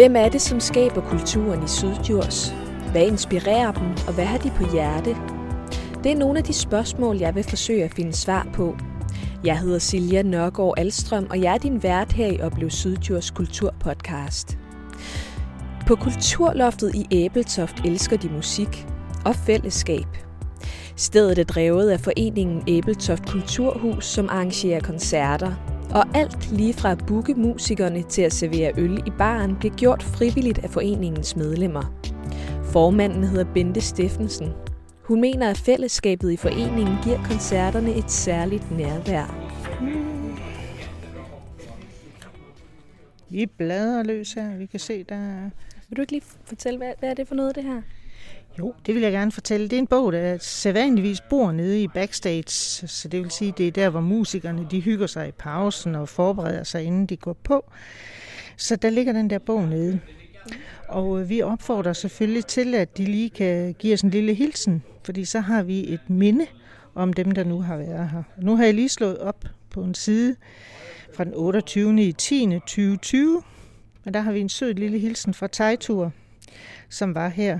Hvem er det, som skaber kulturen i Syddjurs? Hvad inspirerer dem, og hvad har de på hjerte? Det er nogle af de spørgsmål, jeg vil forsøge at finde svar på. Jeg hedder Silja Nørgaard Alstrøm, og jeg er din vært her i Oplev Syddjurs Kulturpodcast. På Kulturloftet i Æbeltoft elsker de musik og fællesskab. Stedet er drevet af foreningen Æbeltoft Kulturhus, som arrangerer koncerter, og alt lige fra at booke musikerne til at servere øl i baren bliver gjort frivilligt af foreningens medlemmer. Formanden hedder Bente Steffensen. Hun mener, at fællesskabet i foreningen giver koncerterne et særligt nærvær. Vi bladrer løs her. Vi kan se, der Vil du ikke lige fortælle, hvad, hvad er det for noget, det her? Jo, det vil jeg gerne fortælle. Det er en bog, der sædvanligvis bor nede i backstage, så det vil sige, det er der, hvor musikerne de hygger sig i pausen og forbereder sig, inden de går på. Så der ligger den der bog nede. Og øh, vi opfordrer selvfølgelig til, at de lige kan give os en lille hilsen, fordi så har vi et minde om dem, der nu har været her. Nu har jeg lige slået op på en side fra den 28. i 10. 2020, og der har vi en sød lille hilsen fra Tejtur, som var her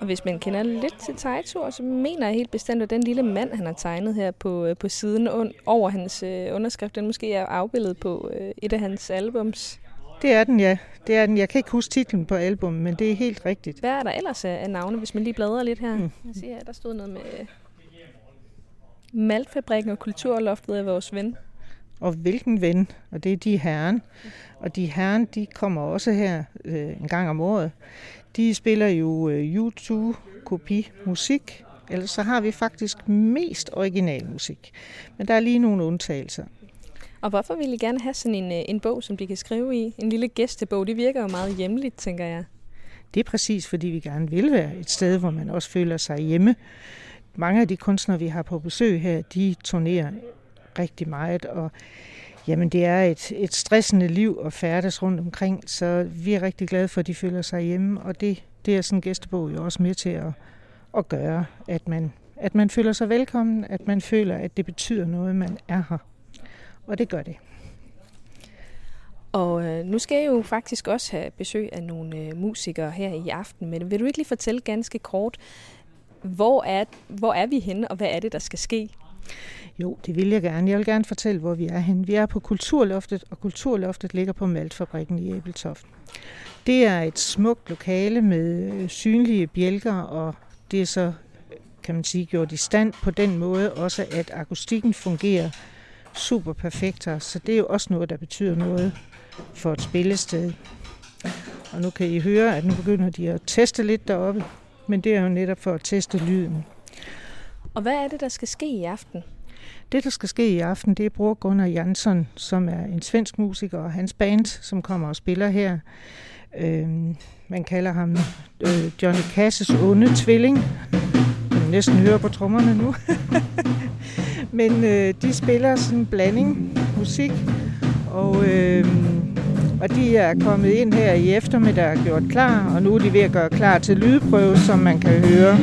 og hvis man kender lidt til Tejtur, så mener jeg helt bestemt, at den lille mand, han har tegnet her på, øh, på siden over hans øh, underskrift, den måske er afbildet på øh, et af hans albums. Det er den, ja. Det er den. Jeg kan ikke huske titlen på albummet, men det er helt rigtigt. Hvad er der ellers af navne, hvis man lige bladrer lidt her? Mm. Jeg ser, der stod noget med øh, Maltfabrikken og Kulturloftet af vores ven. Og hvilken ven, og det er de herren. Og de herren, de kommer også her øh, en gang om året. De spiller jo øh, YouTube-kopi musik, ellers så har vi faktisk mest original musik. Men der er lige nogle undtagelser. Og hvorfor ville I gerne have sådan en, øh, en bog, som de kan skrive i? En lille gæstebog, det virker jo meget hjemligt, tænker jeg. Det er præcis, fordi vi gerne vil være et sted, hvor man også føler sig hjemme. Mange af de kunstnere, vi har på besøg her, de turnerer rigtig meget, og jamen, det er et, et stressende liv at færdes rundt omkring, så vi er rigtig glade for, at de føler sig hjemme, og det, det er sådan en gæstebog jo også med til at, at gøre, at man, at man føler sig velkommen, at man føler, at det betyder noget, man er her. Og det gør det. Og øh, nu skal jeg jo faktisk også have besøg af nogle øh, musikere her i aften, men vil du ikke lige fortælle ganske kort, hvor er, hvor er vi henne, og hvad er det, der skal ske? Jo, det vil jeg gerne. Jeg vil gerne fortælle, hvor vi er henne. Vi er på Kulturloftet, og Kulturloftet ligger på Maltfabrikken i Æbeltoft. Det er et smukt lokale med øh, synlige bjælker, og det er så, øh, kan man sige, gjort i stand på den måde også, at akustikken fungerer super perfekt her. Så det er jo også noget, der betyder noget for et spillested. Og nu kan I høre, at nu begynder de at teste lidt deroppe, men det er jo netop for at teste lyden. Og hvad er det, der skal ske i aften? Det, der skal ske i aften, det er Bror Gunnar Jansson, som er en svensk musiker, og hans band, som kommer og spiller her. Øh, man kalder ham øh, Johnny Casses onde tvilling. Kan næsten høre på trommerne nu. Men øh, de spiller sådan en blanding musik, og, øh, og de er kommet ind her i eftermiddag og gjort klar, og nu er de ved at gøre klar til lydprøve, som man kan høre.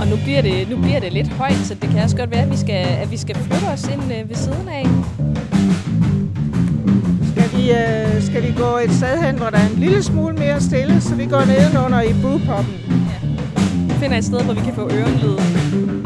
Og nu bliver det, nu bliver det lidt højt, så det kan også godt være, at vi skal, at vi skal flytte os ind øh, ved siden af. Skal vi, øh, skal vi gå et sted hen, hvor der er en lille smule mere stille, så vi går nedenunder i bupoppen? Vi finder et sted, hvor vi kan få ørenlyd.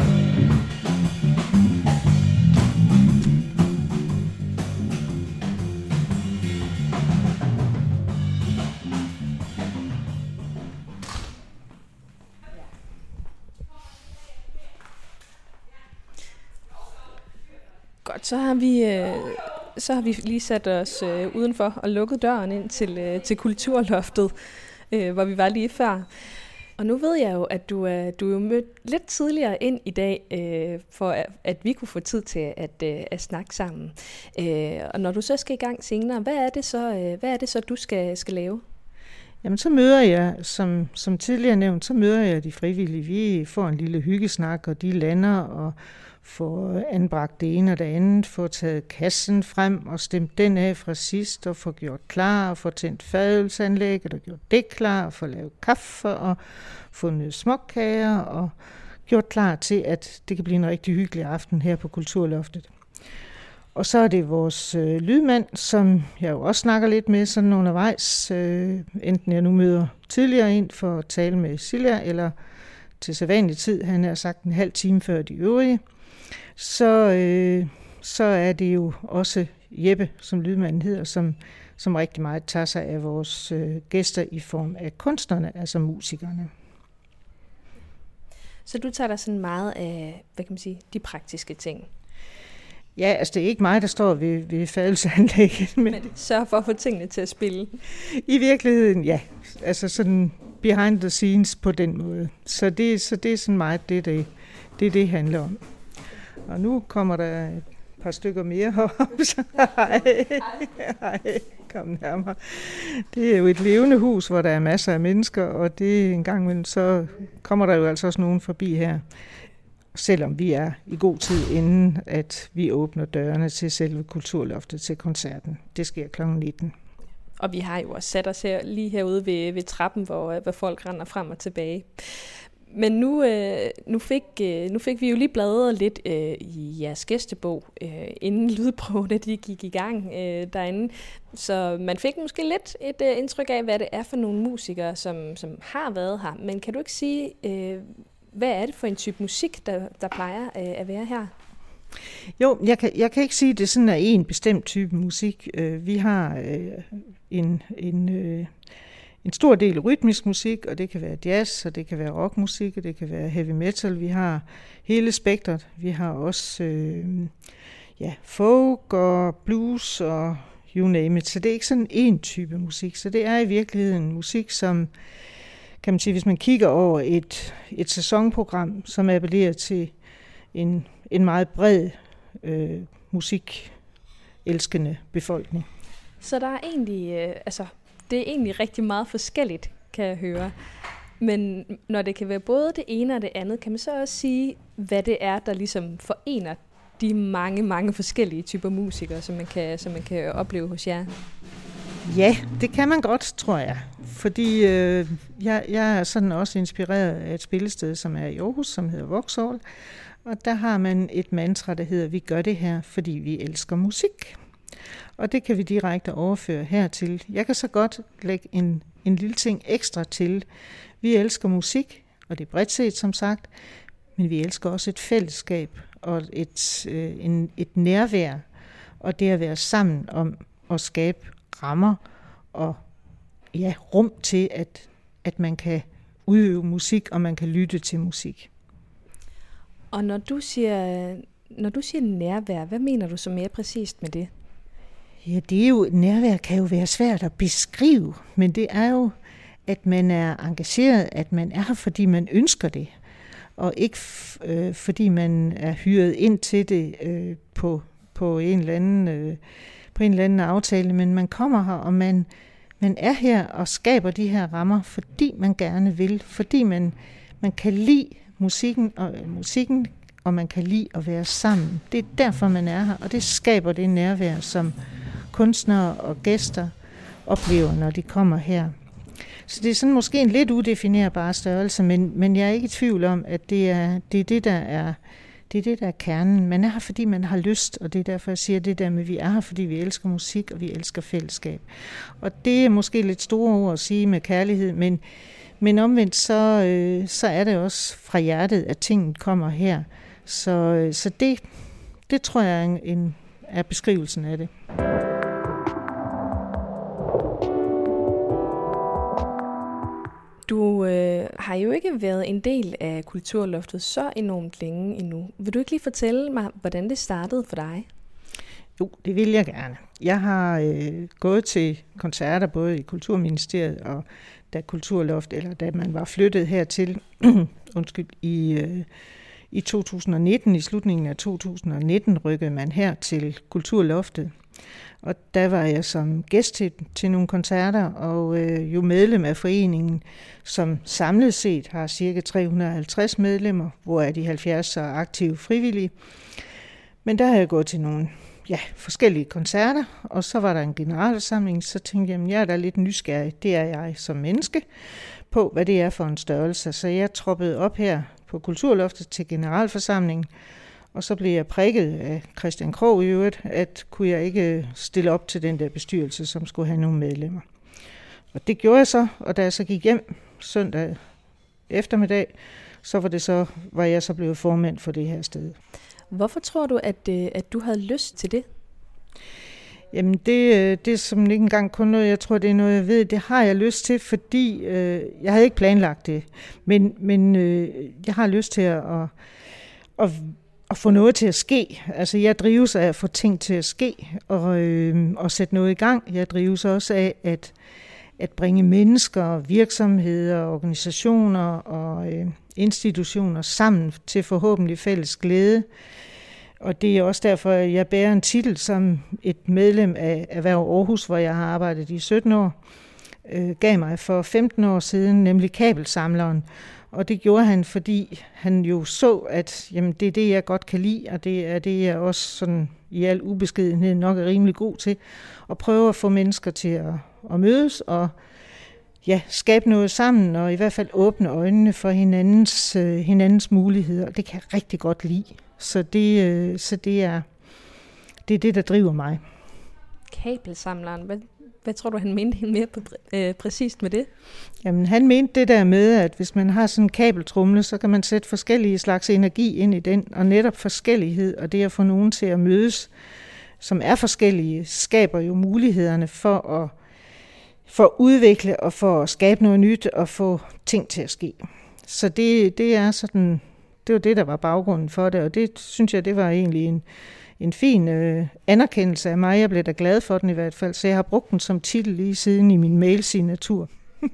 Så har vi, øh, så har vi lige sat os øh, udenfor og lukket døren ind til, øh, til kulturloftet, øh, hvor vi var lige før. Og nu ved jeg jo, at du er, du er jo mødt lidt tidligere ind i dag, øh, for at, at vi kunne få tid til at, øh, at snakke sammen. Øh, og når du så skal i gang senere, hvad er det så, øh, hvad er det så du skal, skal lave? Jamen, så møder jeg, som, som tidligere nævnt, så møder jeg de frivillige. Vi får en lille hyggesnak, og de lander og få anbragt det ene og det andet, få taget kassen frem og stemt den af fra sidst, og få gjort klar, og få tændt fadelsanlægget, og gjort det klar, og få lavet kaffe, og fundet småkager, og gjort klar til, at det kan blive en rigtig hyggelig aften her på Kulturloftet. Og så er det vores øh, lydmand, som jeg jo også snakker lidt med sådan undervejs, øh, enten jeg nu møder tidligere ind for at tale med Silja, eller til sædvanlig tid, han har sagt en halv time før de øvrige, så, øh, så er det jo også Jeppe, som lydmanden hedder, som, som rigtig meget tager sig af vores øh, gæster i form af kunstnerne, altså musikerne. Så du tager dig sådan meget af, hvad kan man sige, de praktiske ting? Ja, altså det er ikke mig, der står ved, ved fadelseanlægget. Men, men sørg for at få tingene til at spille. I virkeligheden, ja. Altså sådan behind the scenes på den måde. Så det, så det er sådan meget det, det, det, det handler om. Og nu kommer der et par stykker mere heroppe. Så hej. hej. Kom nærmere. Det er jo et levende hus, hvor der er masser af mennesker, og det en gang imellem, så kommer der jo altså også nogen forbi her selvom vi er i god tid inden, at vi åbner dørene til selve kulturloftet til koncerten. Det sker kl. 19. Og vi har jo også sat os her, lige herude ved, ved trappen, hvor, hvor folk render frem og tilbage. Men nu, øh, nu, fik, øh, nu fik vi jo lige bladret lidt øh, i jeres gæstebog, øh, inden lydprøvene de gik i gang øh, derinde. Så man fik måske lidt et øh, indtryk af, hvad det er for nogle musikere, som, som har været her. Men kan du ikke sige, øh, hvad er det for en type musik, der, der plejer øh, at være her? Jo, jeg kan, jeg kan ikke sige, at det sådan er en bestemt type musik. Øh, vi har øh, en, en, øh, en stor del rytmisk musik, og det kan være jazz, og det kan være rockmusik, og det kan være heavy metal. Vi har hele spektret. Vi har også øh, ja, folk og blues og you name it. Så det er ikke sådan en type musik. Så det er i virkeligheden musik, som kan man sige, hvis man kigger over et, et sæsonprogram, som appellerer til en, en meget bred øh, musikelskende befolkning. Så der er egentlig, øh, altså, det er egentlig rigtig meget forskelligt, kan jeg høre. Men når det kan være både det ene og det andet, kan man så også sige, hvad det er, der ligesom forener de mange, mange forskellige typer musikere, som man kan, som man kan opleve hos jer? Ja, det kan man godt, tror jeg. Fordi øh, jeg, jeg er sådan også inspireret af et spillested, som er i Aarhus, som hedder Vauxhall. Og der har man et mantra, der hedder, vi gør det her, fordi vi elsker musik. Og det kan vi direkte overføre hertil. Jeg kan så godt lægge en, en lille ting ekstra til. Vi elsker musik, og det er bredt set som sagt, men vi elsker også et fællesskab og et, øh, en, et nærvær, og det at være sammen om at skabe rammer og ja, rum til, at, at man kan udøve musik, og man kan lytte til musik. Og når du siger, når du siger nærvær, hvad mener du så mere præcist med det? Ja, det er jo, nærvær kan jo være svært at beskrive, men det er jo, at man er engageret, at man er her, fordi man ønsker det, og ikke øh, fordi man er hyret ind til det øh, på, på en eller anden øh, på en eller anden aftale, men man kommer her, og man, man er her og skaber de her rammer, fordi man gerne vil, fordi man, man kan lide musikken, og øh, musikken, og man kan lide at være sammen. Det er derfor, man er her, og det skaber det nærvær, som kunstnere og gæster oplever, når de kommer her. Så det er sådan måske en lidt udefinerbar størrelse, men, men jeg er ikke i tvivl om, at det er det, er det der er det er det, der er kernen. Man er her, fordi man har lyst, og det er derfor, jeg siger det der med, at vi er her, fordi vi elsker musik, og vi elsker fællesskab. Og det er måske lidt store ord at sige med kærlighed, men, men omvendt så, øh, så er det også fra hjertet, at tingene kommer her. Så, øh, så det, det tror jeg er, en, en, er beskrivelsen af det. Har jo ikke været en del af Kulturloftet så enormt længe endnu. Vil du ikke lige fortælle mig, hvordan det startede for dig? Jo, det vil jeg gerne. Jeg har øh, gået til koncerter både i Kulturministeriet og da Kulturloft, eller da man var flyttet hertil, undskyld, i, øh, i 2019, i slutningen af 2019, rykkede man her til Kulturloftet. Og der var jeg som gæst til, til nogle koncerter, og øh, jo medlem af foreningen, som samlet set har cirka 350 medlemmer, hvor er de 70 er aktive frivillige. Men der har jeg gået til nogle ja, forskellige koncerter, og så var der en generalsamling, så tænkte jeg, at jeg er da lidt nysgerrig, det er jeg som menneske, på hvad det er for en størrelse. Så jeg troppede op her på Kulturloftet til generalforsamlingen, og så blev jeg prikket af Christian Krog i øvrigt, at kunne jeg ikke stille op til den der bestyrelse, som skulle have nogle medlemmer. Og det gjorde jeg så, og da jeg så gik hjem søndag eftermiddag, så var, det så, var jeg så blevet formand for det her sted. Hvorfor tror du, at, øh, at du havde lyst til det? Jamen det, øh, det er som ikke engang kun noget, jeg tror, det er noget, jeg ved. Det har jeg lyst til, fordi øh, jeg havde ikke planlagt det. Men, men øh, jeg har lyst til at, at, at, få noget til at ske. Altså jeg drives af at få ting til at ske og, øh, og sætte noget i gang. Jeg drives også af at, at bringe mennesker, virksomheder, organisationer og øh, institutioner sammen til forhåbentlig fælles glæde. Og det er også derfor, at jeg bærer en titel som et medlem af Erhverv Aarhus, hvor jeg har arbejdet i 17 år, øh, gav mig for 15 år siden, nemlig kabelsamleren. Og det gjorde han, fordi han jo så, at jamen, det er det, jeg godt kan lide, og det er det, jeg også sådan, i al ubeskedenhed nok er rimelig god til, at prøve at få mennesker til at, at mødes og ja, skabe noget sammen, og i hvert fald åbne øjnene for hinandens, øh, hinandens muligheder. Det kan jeg rigtig godt lide. Så det, øh, så det er det, er det, der driver mig. Kabelsamleren, hvad, hvad tror du, han mente mere øh, præcist med det? Jamen, han mente det der med, at hvis man har sådan en kabeltrumle, så kan man sætte forskellige slags energi ind i den, og netop forskellighed, og det at få nogen til at mødes, som er forskellige, skaber jo mulighederne for at, for at udvikle og for at skabe noget nyt og få ting til at ske. Så det, det er sådan det var det, der var baggrunden for det, og det synes jeg, det var egentlig en, en fin øh, anerkendelse af mig. Jeg blev da glad for den i hvert fald, så jeg har brugt den som titel lige siden i min mail-signatur.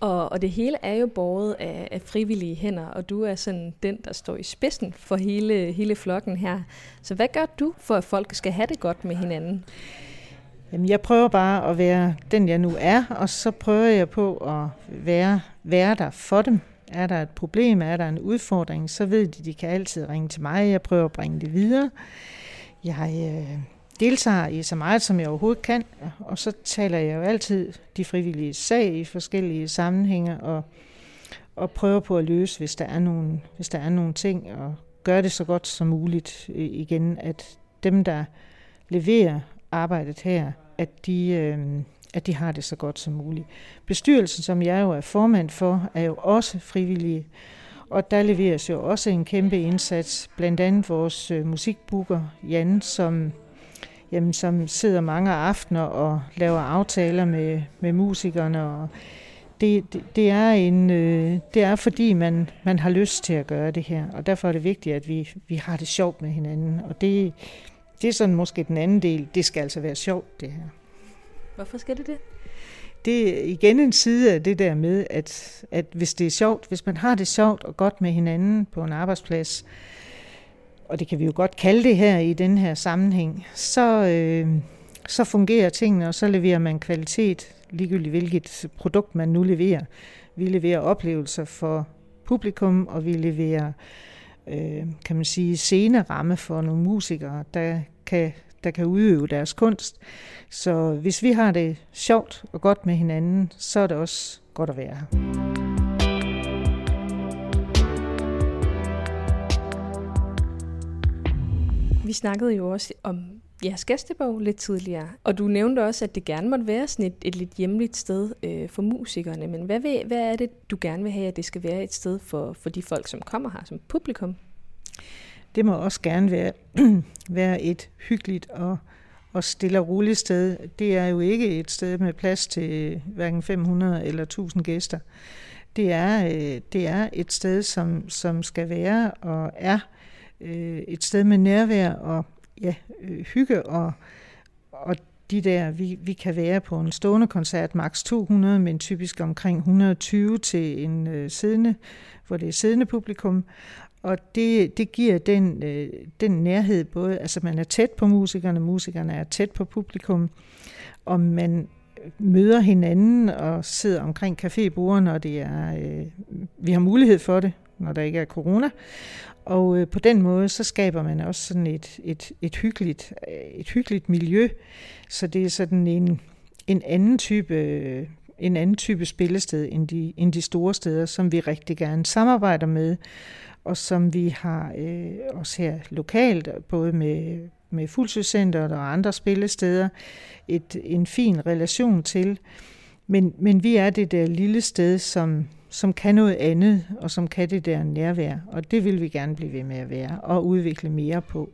og, og det hele er jo båret af, af frivillige hænder, og du er sådan den, der står i spidsen for hele, hele flokken her. Så hvad gør du, for at folk skal have det godt med hinanden? Jamen, jeg prøver bare at være den, jeg nu er, og så prøver jeg på at være, være der for dem. Er der et problem, er der en udfordring, så ved de, de kan altid ringe til mig. Jeg prøver at bringe det videre. Jeg øh, deltager i så meget, som jeg overhovedet kan, og så taler jeg jo altid de frivillige sag i forskellige sammenhænge, og, og prøver på at løse, hvis der er nogle, hvis der er nogle ting, og gøre det så godt som muligt øh, igen, at dem, der leverer arbejdet her, at de, øh, at de har det så godt som muligt. Bestyrelsen, som jeg jo er formand for, er jo også frivillige, og der leveres jo også en kæmpe indsats, blandt andet vores øh, musikbooker, Jan, som, jamen, som sidder mange aftener og laver aftaler med, med musikerne, og det, det, det, er en, øh, det er fordi, man, man har lyst til at gøre det her, og derfor er det vigtigt, at vi, vi har det sjovt med hinanden, og det, det er sådan måske den anden del. Det skal altså være sjovt, det her. Hvorfor skal det det? Det er igen en side af det der med, at, at hvis det er sjovt, hvis man har det sjovt og godt med hinanden på en arbejdsplads, og det kan vi jo godt kalde det her i den her sammenhæng, så, øh, så fungerer tingene, og så leverer man kvalitet, ligegyldigt hvilket produkt man nu leverer. Vi leverer oplevelser for publikum, og vi leverer, øh, kan man sige, sceneramme for nogle musikere, der kan der kan udøve deres kunst. Så hvis vi har det sjovt og godt med hinanden, så er det også godt at være her. Vi snakkede jo også om jeres gæstebog lidt tidligere, og du nævnte også, at det gerne måtte være sådan et, et lidt hjemligt sted øh, for musikerne, men hvad, vil, hvad er det, du gerne vil have, at det skal være et sted for, for de folk, som kommer her som publikum? Det må også gerne være, være et hyggeligt og, og stille og roligt sted. Det er jo ikke et sted med plads til hverken 500 eller 1000 gæster. Det er, øh, det er et sted, som, som skal være og er øh, et sted med nærvær og ja, øh, hygge og, og de der, vi, vi kan være på en stående koncert, maks 200, men typisk omkring 120 til en øh, siddende, hvor det er siddende publikum. Og det, det giver den, øh, den nærhed både, altså man er tæt på musikerne, musikerne er tæt på publikum, og man møder hinanden og sidder omkring cafébordene, og det er, øh, vi har mulighed for det, når der ikke er corona. Og øh, på den måde, så skaber man også sådan et, et, et, hyggeligt, øh, et hyggeligt miljø, så det er sådan en, en anden type en anden type spillested end de, end de store steder, som vi rigtig gerne samarbejder med og som vi har øh, også her lokalt, både med, med Fuldsydscenteret og andre spillesteder, et, en fin relation til. Men, men vi er det der lille sted, som, som kan noget andet, og som kan det der nærvær. Og det vil vi gerne blive ved med at være, og udvikle mere på,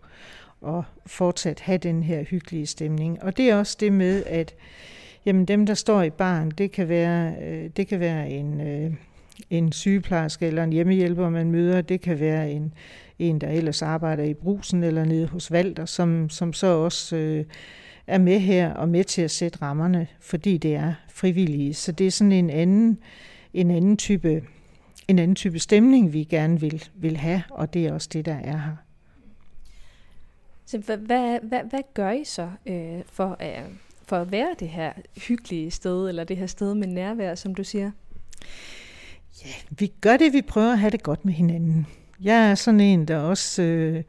og fortsat have den her hyggelige stemning. Og det er også det med, at jamen dem, der står i barn, det kan være, øh, det kan være en, øh, en sygeplejerske eller en hjemmehjælper, man møder. Det kan være en, en der ellers arbejder i brusen eller nede hos Valter, som, som så også øh, er med her og med til at sætte rammerne, fordi det er frivillige. Så det er sådan en anden, en anden type en anden type stemning, vi gerne vil, vil have, og det er også det, der er her. Så hvad, hvad, hvad, hvad gør I så øh, for, øh, for at være det her hyggelige sted, eller det her sted med nærvær, som du siger? Ja, vi gør det, vi prøver at have det godt med hinanden. Jeg er sådan en, der også øh,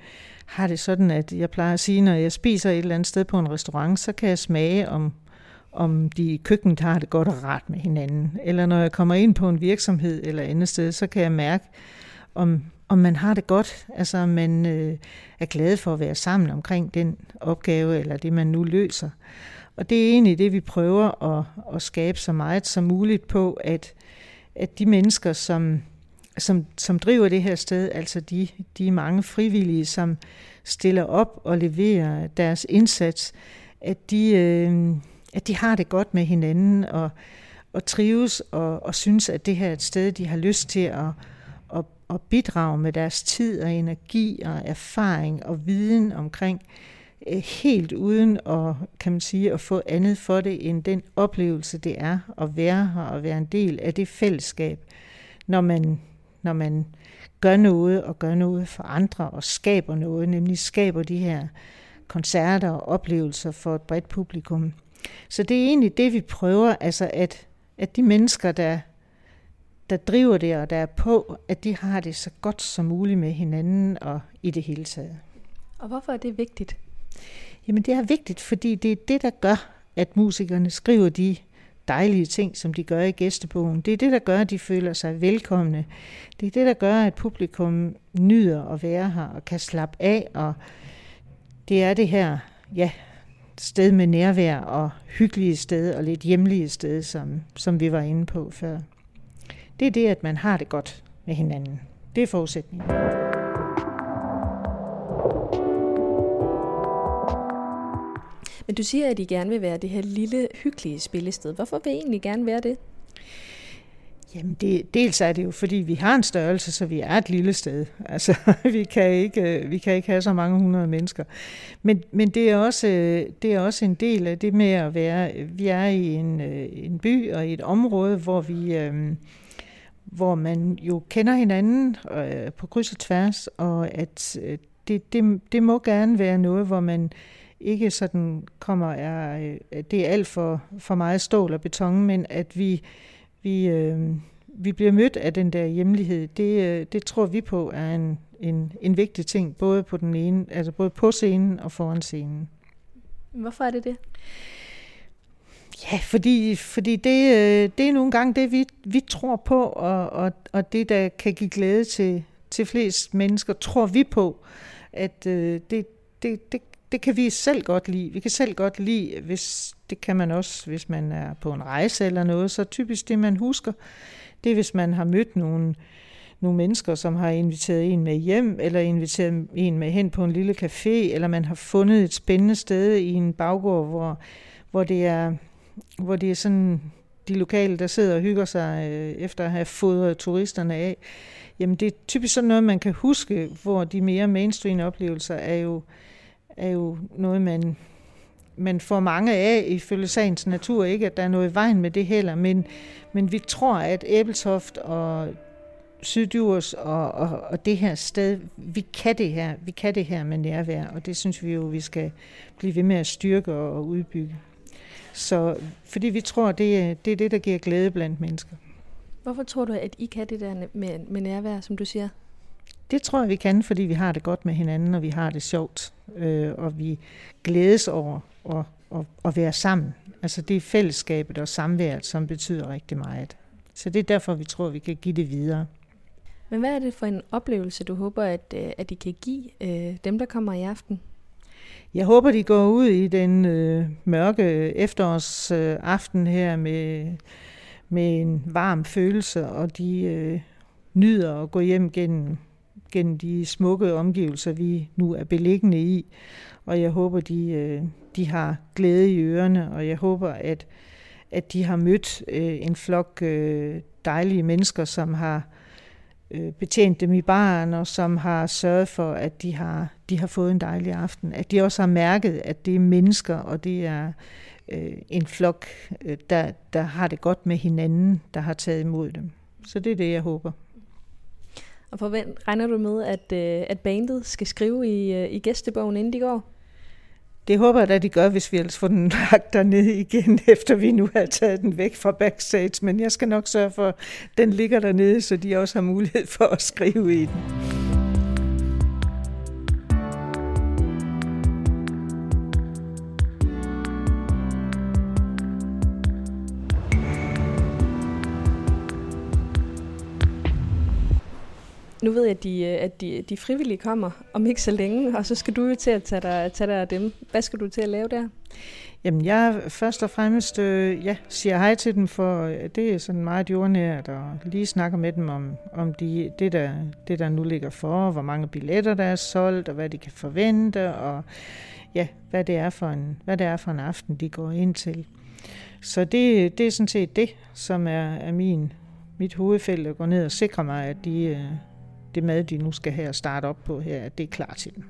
har det sådan, at jeg plejer at sige, når jeg spiser et eller andet sted på en restaurant, så kan jeg smage, om, om de i køkkenet har det godt og rart med hinanden. Eller når jeg kommer ind på en virksomhed eller andet sted, så kan jeg mærke, om, om man har det godt, altså om man øh, er glad for at være sammen omkring den opgave eller det, man nu løser. Og det er egentlig det, vi prøver at, at skabe så meget som muligt på, at, at de mennesker, som, som, som driver det her sted, altså de, de mange frivillige, som stiller op og leverer deres indsats, at de, øh, at de har det godt med hinanden og, og trives og, og synes, at det her er et sted, de har lyst til at, at, at bidrage med deres tid og energi og erfaring og viden omkring øh, Øh, helt uden at, kan man sige, at få andet for det end den oplevelse, det er at være her og være en del af det fællesskab, når man, når man gør noget og gør noget for andre og skaber noget, nemlig skaber de her koncerter og oplevelser for et bredt publikum. Så det er egentlig det, vi prøver, altså at, at de mennesker, der, der driver det og der er på, at de har det så godt som muligt med hinanden og i det hele taget. Og hvorfor er det vigtigt? Jamen det er vigtigt, fordi det er det, der gør, at musikerne skriver de dejlige ting, som de gør i gæstebogen. Det er det, der gør, at de føler sig velkomne. Det er det, der gør, at publikum nyder at være her og kan slappe af. Og det er det her ja, sted med nærvær og hyggelige sted og lidt hjemlige sted, som, som vi var inde på før. Det er det, at man har det godt med hinanden. Det er forudsætningen. Men du siger, at I gerne vil være det her lille, hyggelige spillested. Hvorfor vil I egentlig gerne være det? Jamen, det, dels er det jo, fordi vi har en størrelse, så vi er et lille sted. Altså, vi kan ikke, øh, vi kan ikke have så mange hundrede mennesker. Men, men det, er også, øh, det er også en del af det med at være, vi er i en, øh, en by og i et område, hvor vi, øh, hvor man jo kender hinanden øh, på kryds og tværs, og at øh, det, det, det må gerne være noget, hvor man ikke sådan kommer, er, øh, det er alt for, for meget stål og beton, men at vi, vi, øh, vi bliver mødt af den der hjemlighed, det, øh, det tror vi på er en, en, en vigtig ting, både på den ene, altså både på scenen og foran scenen. Hvorfor er det det? Ja, fordi, fordi det, øh, det er nogle gange det, vi, vi tror på, og, og, og det, der kan give glæde til, til flest mennesker, tror vi på, at øh, det, det, det, det kan vi selv godt lide. Vi kan selv godt lide, hvis det kan man også, hvis man er på en rejse eller noget, så typisk det, man husker, det er, hvis man har mødt nogle, nogle mennesker, som har inviteret en med hjem, eller inviteret en med hen på en lille café, eller man har fundet et spændende sted i en baggård, hvor, hvor, det, er, hvor det er sådan de lokale, der sidder og hygger sig øh, efter at have fodret turisterne af. Jamen det er typisk sådan noget, man kan huske, hvor de mere mainstream oplevelser er jo er jo noget, man, man får mange af ifølge sagens natur. Ikke at der er noget i vejen med det heller, men, men vi tror, at Æbeltoft og Syddjurs og, og, og det her sted, vi kan det her, vi kan det her med nærvær, og det synes vi jo, vi skal blive ved med at styrke og udbygge. Så fordi vi tror, det, det er det, der giver glæde blandt mennesker. Hvorfor tror du, at I kan det der med, med nærvær, som du siger? Det tror jeg, vi kan, fordi vi har det godt med hinanden, og vi har det sjovt, øh, og vi glædes over at, at, at være sammen. Altså det er fællesskabet og samværet, som betyder rigtig meget. Så det er derfor, vi tror, vi kan give det videre. Men hvad er det for en oplevelse, du håber, at, øh, at de kan give øh, dem, der kommer i aften? Jeg håber, de går ud i den øh, mørke efterårsaften øh, her med, med en varm følelse, og de øh, nyder at gå hjem gennem, gennem de smukke omgivelser, vi nu er beliggende i. Og jeg håber, de, øh, de har glæde i ørerne, og jeg håber, at, at de har mødt øh, en flok øh, dejlige mennesker, som har betjent dem i baren, og som har sørget for, at de har, de har fået en dejlig aften. At de også har mærket, at det er mennesker, og det er øh, en flok, der, der har det godt med hinanden, der har taget imod dem. Så det er det, jeg håber. Og forvent, regner du med, at, øh, at bandet skal skrive i, øh, i gæstebogen, inden de går? Det håber jeg da, de gør, hvis vi ellers får den lagt dernede igen, efter vi nu har taget den væk fra backstage. Men jeg skal nok sørge for, at den ligger dernede, så de også har mulighed for at skrive i den. Nu ved jeg, at de, øh, at de, de frivillige kommer om ikke så længe, og så skal du jo til at tage dig, tage dig af dem. Hvad skal du til at lave der? Jamen, jeg først og fremmest øh, ja, siger hej til dem, for øh, det er sådan meget jordnært, og lige snakker med dem om, om de, det, der, det, der nu ligger for, hvor mange billetter, der er solgt, og hvad de kan forvente, og ja, hvad det er for en, hvad det er for en aften, de går ind til. Så det, det er sådan set det, som er, er min, mit hovedfelt at gå ned og sikre mig, at de, øh, det mad, de nu skal have at starte op på her, det er klar til dem.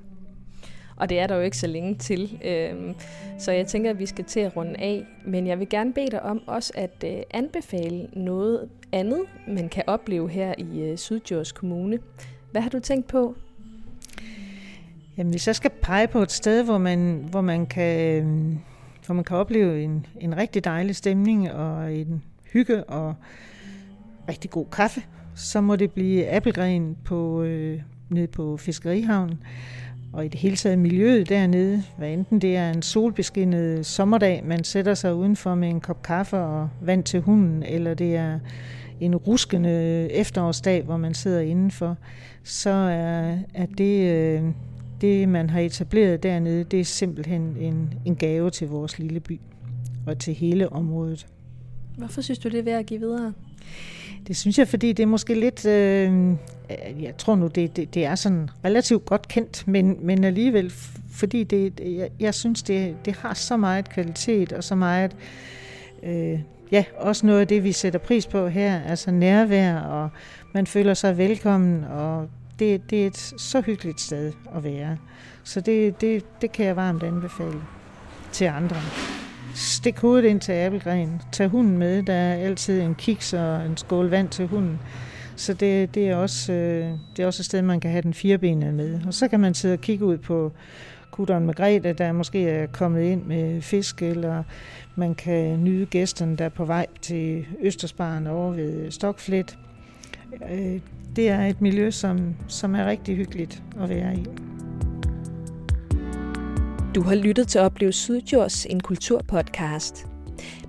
Og det er der jo ikke så længe til, øhm, så jeg tænker, at vi skal til at runde af. Men jeg vil gerne bede dig om også at øh, anbefale noget andet, man kan opleve her i øh, Sydjords Kommune. Hvad har du tænkt på? Jamen, hvis jeg skal pege på et sted, hvor man, hvor man, kan, hvor man kan opleve en, en rigtig dejlig stemning og en hygge og rigtig god kaffe, så må det blive Appelgren på, øh, nede på Fiskerihavnen. Og i det hele taget miljøet dernede, hvad enten det er en solbeskinnet sommerdag, man sætter sig udenfor med en kop kaffe og vand til hunden, eller det er en ruskende efterårsdag, hvor man sidder indenfor, så er, er det, øh, det, man har etableret dernede, det er simpelthen en, en gave til vores lille by og til hele området. Hvorfor synes du, det er værd at give videre? Det synes jeg, fordi det er måske lidt, øh, øh, jeg tror nu, det, det, det er sådan relativt godt kendt, men, men alligevel, fordi det, jeg, jeg synes, det, det har så meget kvalitet og så meget, øh, ja, også noget af det, vi sætter pris på her, altså nærvær, og man føler sig velkommen, og det, det er et så hyggeligt sted at være. Så det, det, det kan jeg varmt anbefale til andre. Stik hovedet ind til Abelgren. Tag hunden med. Der er altid en kiks og en skål vand til hunden. Så det, det, er også, øh, det er også et sted, man kan have den firebenede med. Og så kan man sidde og kigge ud på kutteren Margrethe, der måske er kommet ind med fisk, eller man kan nyde gæsterne, der er på vej til Østersbaren over ved Stokflet. Øh, det er et miljø, som, som er rigtig hyggeligt at være i. Du har lyttet til Oplev Sydjords, en kulturpodcast.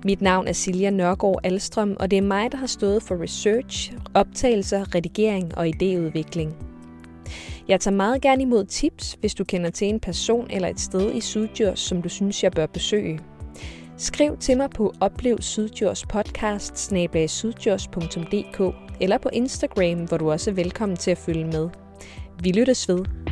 Mit navn er Silja Nørgaard Alstrøm, og det er mig, der har stået for research, optagelser, redigering og idéudvikling. Jeg tager meget gerne imod tips, hvis du kender til en person eller et sted i Sydjords, som du synes, jeg bør besøge. Skriv til mig på Oplev podcast eller på Instagram, hvor du også er velkommen til at følge med. Vi lyttes ved.